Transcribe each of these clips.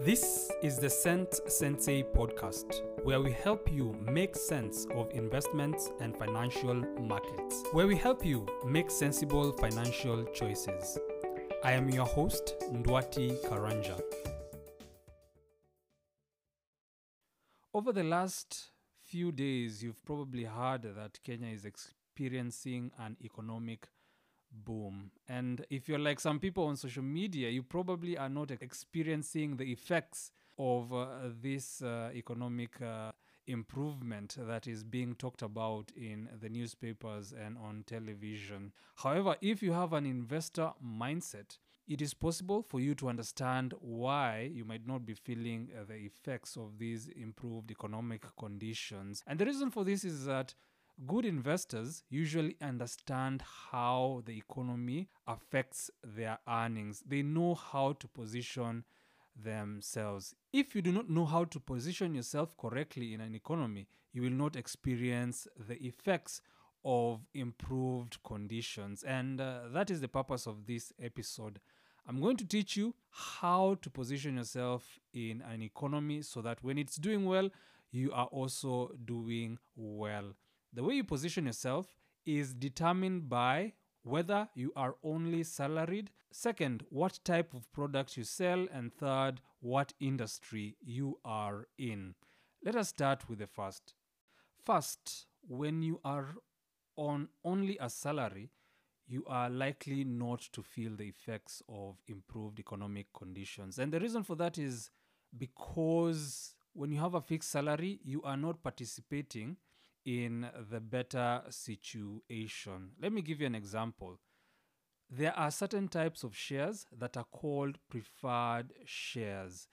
This is the Sense Sensei podcast, where we help you make sense of investments and financial markets, where we help you make sensible financial choices. I am your host, Ndwati Karanja. Over the last few days, you've probably heard that Kenya is experiencing an economic boom. And if you're like some people on social media, you probably are not experiencing the effects of uh, this uh, economic uh, improvement that is being talked about in the newspapers and on television. However, if you have an investor mindset, it is possible for you to understand why you might not be feeling uh, the effects of these improved economic conditions. And the reason for this is that good investors usually understand how the economy affects their earnings. They know how to position themselves. If you do not know how to position yourself correctly in an economy, you will not experience the effects of improved conditions. And uh, that is the purpose of this episode. I'm going to teach you how to position yourself in an economy so that when it's doing well, you are also doing well. The way you position yourself is determined by whether you are only salaried, second, what type of product you sell, and third, what industry you are in. Let us start with the first. First, when you are on only a salary, you are likely not to feel the effects of improved economic conditions. And the reason for that is because when you have a fixed salary, you are not participating in the better situation. Let me give you an example. There are certain types of shares that are called preferred shares.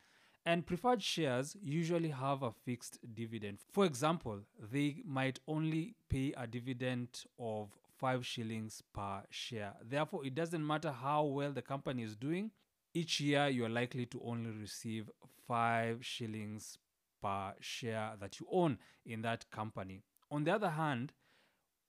And preferred shares usually have a fixed dividend. For example, they might only pay a dividend of 5 shillings per share. Therefore, it doesn't matter how well the company is doing, each year you are likely to only receive 5 shillings per share that you own in that company. On the other hand,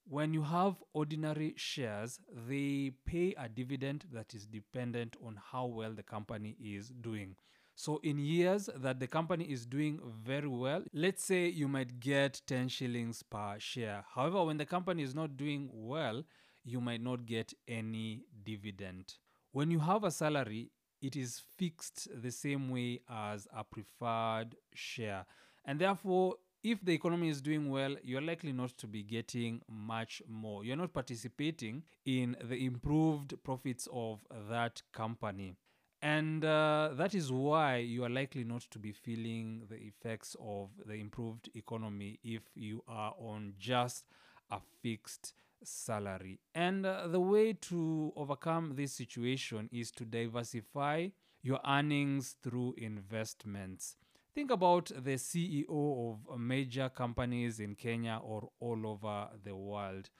when you have ordinary shares, they pay a dividend that is dependent on how well the company is doing. So, in years that the company is doing very well, let's say you might get 10 shillings per share. However, when the company is not doing well, you might not get any dividend. When you have a salary, it is fixed the same way as a preferred share. And therefore, if the economy is doing well, you're likely not to be getting much more. You're not participating in the improved profits of that company. And uh, that is why you are likely not to be feeling the effects of the improved economy if you are on just a fixed salary. And uh, the way to overcome this situation is to diversify your earnings through investments. Think about the CEO of major companies in Kenya or all over the world.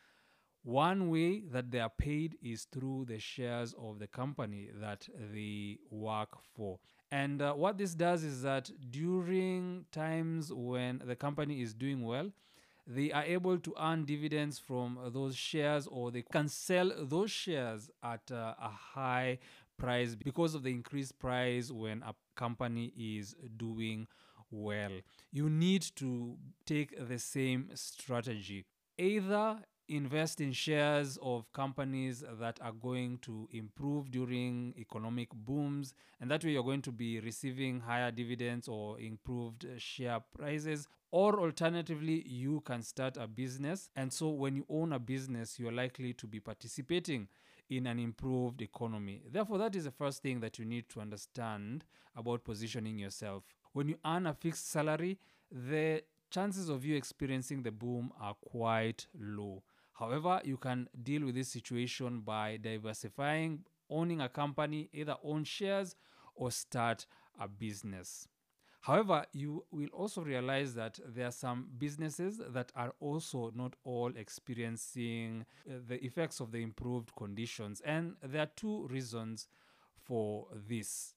One way that they are paid is through the shares of the company that they work for. And uh, what this does is that during times when the company is doing well, they are able to earn dividends from those shares or they can sell those shares at uh, a high price because of the increased price when a company is doing well. You need to take the same strategy. Either invest in shares of companies that are going to improve during economic booms, and that way you're going to be receiving higher dividends or improved share prices. Or alternatively, you can start a business, and so when you own a business, you're likely to be participating in an improved economy. Therefore, that is the first thing that you need to understand about positioning yourself. When you earn a fixed salary, the chances of you experiencing the boom are quite low. However, you can deal with this situation by diversifying, owning a company, either own shares or start a business. However, you will also realize that there are some businesses that are also not all experiencing uh, the effects of the improved conditions. And there are two reasons for this.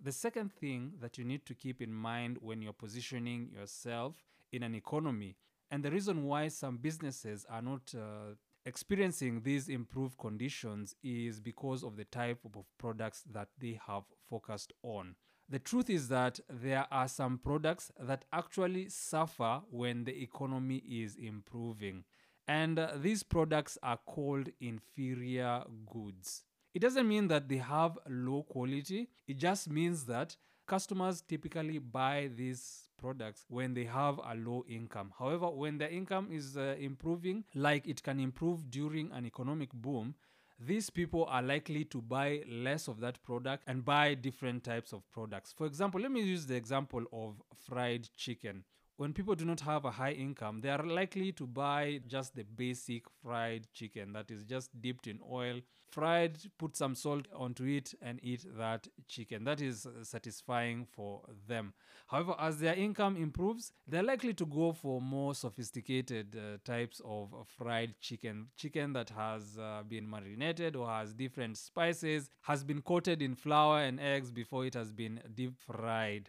The second thing that you need to keep in mind when you're positioning yourself in an economy and the reason why some businesses are not uh, experiencing these improved conditions is because of the type of products that they have focused on. The truth is that there are some products that actually suffer when the economy is improving. And these products are called inferior goods. It doesn't mean that they have low quality, it just means that customers typically buy these products when they have a low income. However, when the income is uh, improving, like it can improve during an economic boom, these people are likely to buy less of that product and buy different types of products. For example, let me use the example of fried chicken. When people do not have a high income, they are likely to buy just the basic fried chicken that is just dipped in oil, fried, put some salt onto it, and eat that chicken. That is satisfying for them. However, as their income improves, they're likely to go for more sophisticated uh, types of fried chicken. Chicken that has uh, been marinated or has different spices, has been coated in flour and eggs before it has been deep fried.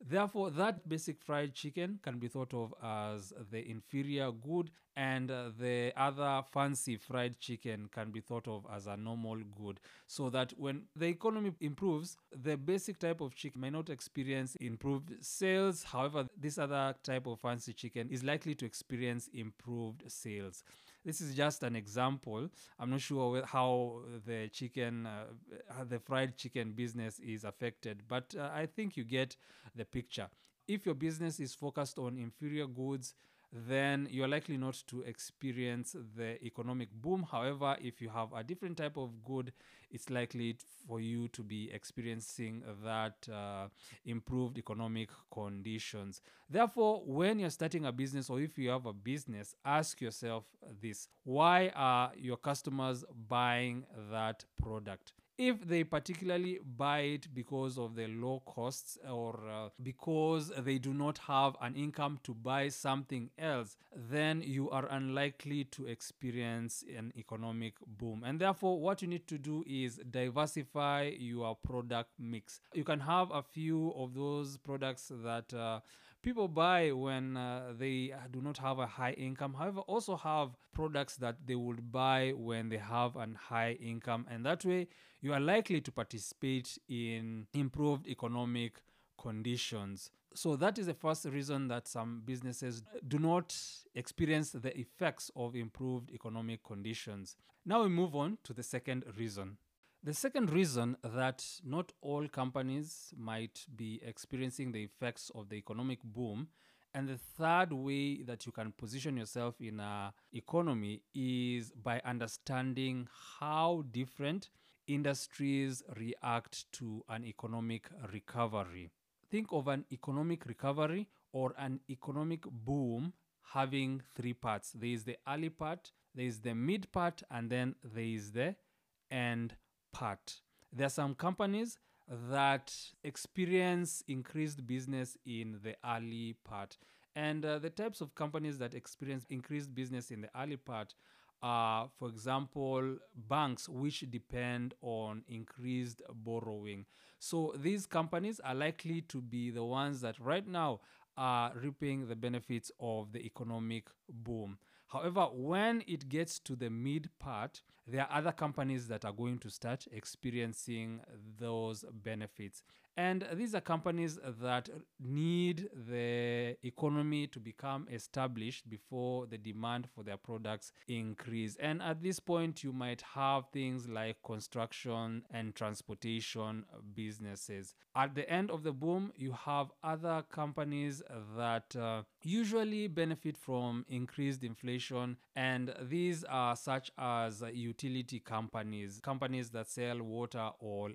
Therefore, that basic fried chicken can be thought of as the inferior good, and uh, the other fancy fried chicken can be thought of as a normal good. So that when the economy improves, the basic type of chicken may not experience improved sales. However, this other type of fancy chicken is likely to experience improved sales. This is just an example. I'm not sure how the chicken, uh, how the fried chicken business is affected, but uh, I think you get the picture. If your business is focused on inferior goods, then you're likely not to experience the economic boom. However, if you have a different type of good, it's likely for you to be experiencing that uh, improved economic conditions. Therefore, when you're starting a business or if you have a business, ask yourself this why are your customers buying that product? If they particularly buy it because of the low costs or uh, because they do not have an income to buy something else, then you are unlikely to experience an economic boom. And therefore, what you need to do is diversify your product mix. You can have a few of those products that uh, people buy when uh, they do not have a high income. However, also have products that they would buy when they have a high income, and that way you are likely to participate in improved economic conditions. So that is the first reason that some businesses do not experience the effects of improved economic conditions. Now we move on to the second reason. The second reason that not all companies might be experiencing the effects of the economic boom and the third way that you can position yourself in a economy is by understanding how different industries react to an economic recovery. Think of an economic recovery or an economic boom having three parts. There is the early part, there is the mid part, and then there is the end part. There are some companies that experience increased business in the early part. And uh, the types of companies that experience increased business in the early part are, for example, banks which depend on increased borrowing. So these companies are likely to be the ones that right now are reaping the benefits of the economic boom. However, when it gets to the mid part, there are other companies that are going to start experiencing those benefits. And these are companies that need the economy to become established before the demand for their products increase. And at this point, you might have things like construction and transportation businesses. At the end of the boom, you have other companies that uh, usually benefit from increased inflation. And these are such as utility companies, companies that sell water or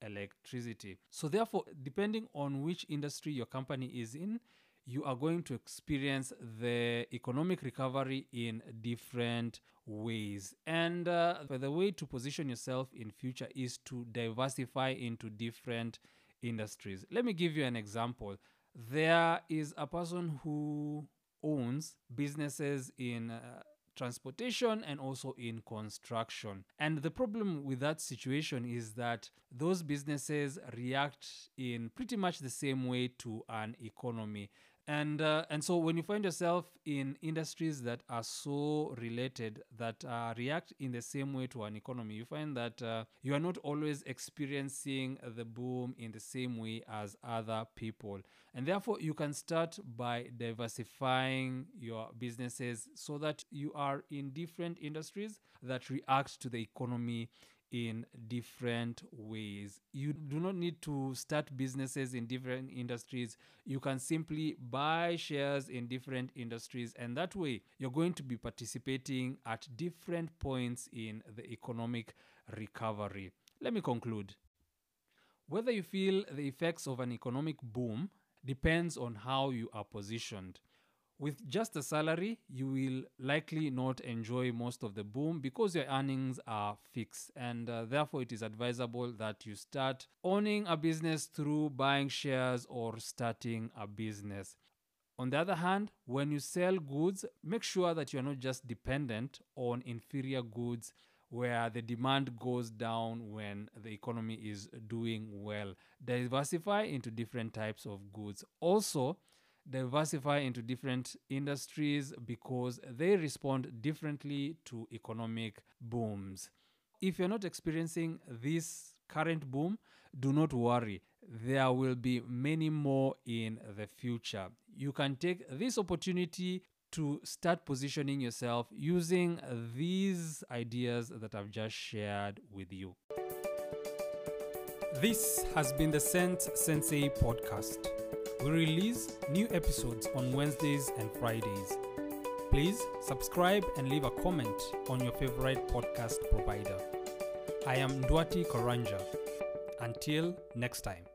electricity. So therefore, depending on which industry your company is in, you are going to experience the economic recovery in different ways. And uh, the way to position yourself in future is to diversify into different industries. Let me give you an example. There is a person who owns businesses in uh, transportation and also in construction. And the problem with that situation is that those businesses react in pretty much the same way to an economy. And uh, and so when you find yourself in industries that are so related that uh, react in the same way to an economy, you find that uh, you are not always experiencing the boom in the same way as other people, and therefore you can start by diversifying your businesses so that you are in different industries that react to the economy in different ways. You do not need to start businesses in different industries. You can simply buy shares in different industries, and that way you're going to be participating at different points in the economic recovery. Let me conclude. Whether you feel the effects of an economic boom depends on how you are positioned. With just a salary, you will likely not enjoy most of the boom because your earnings are fixed, and uh, therefore, it is advisable that you start owning a business through buying shares or starting a business. On the other hand, when you sell goods, make sure that you're not just dependent on inferior goods where the demand goes down when the economy is doing well. Diversify into different types of goods. Also, diversify into different industries because they respond differently to economic booms. If you're not experiencing this current boom, do not worry. There will be many more in the future. You can take this opportunity to start positioning yourself using these ideas that I've just shared with you. This has been the Sense Sensei podcast. We release new episodes on Wednesdays and Fridays. Please subscribe and leave a comment on your favorite podcast provider. I am Ndwati Karanja. Until next time.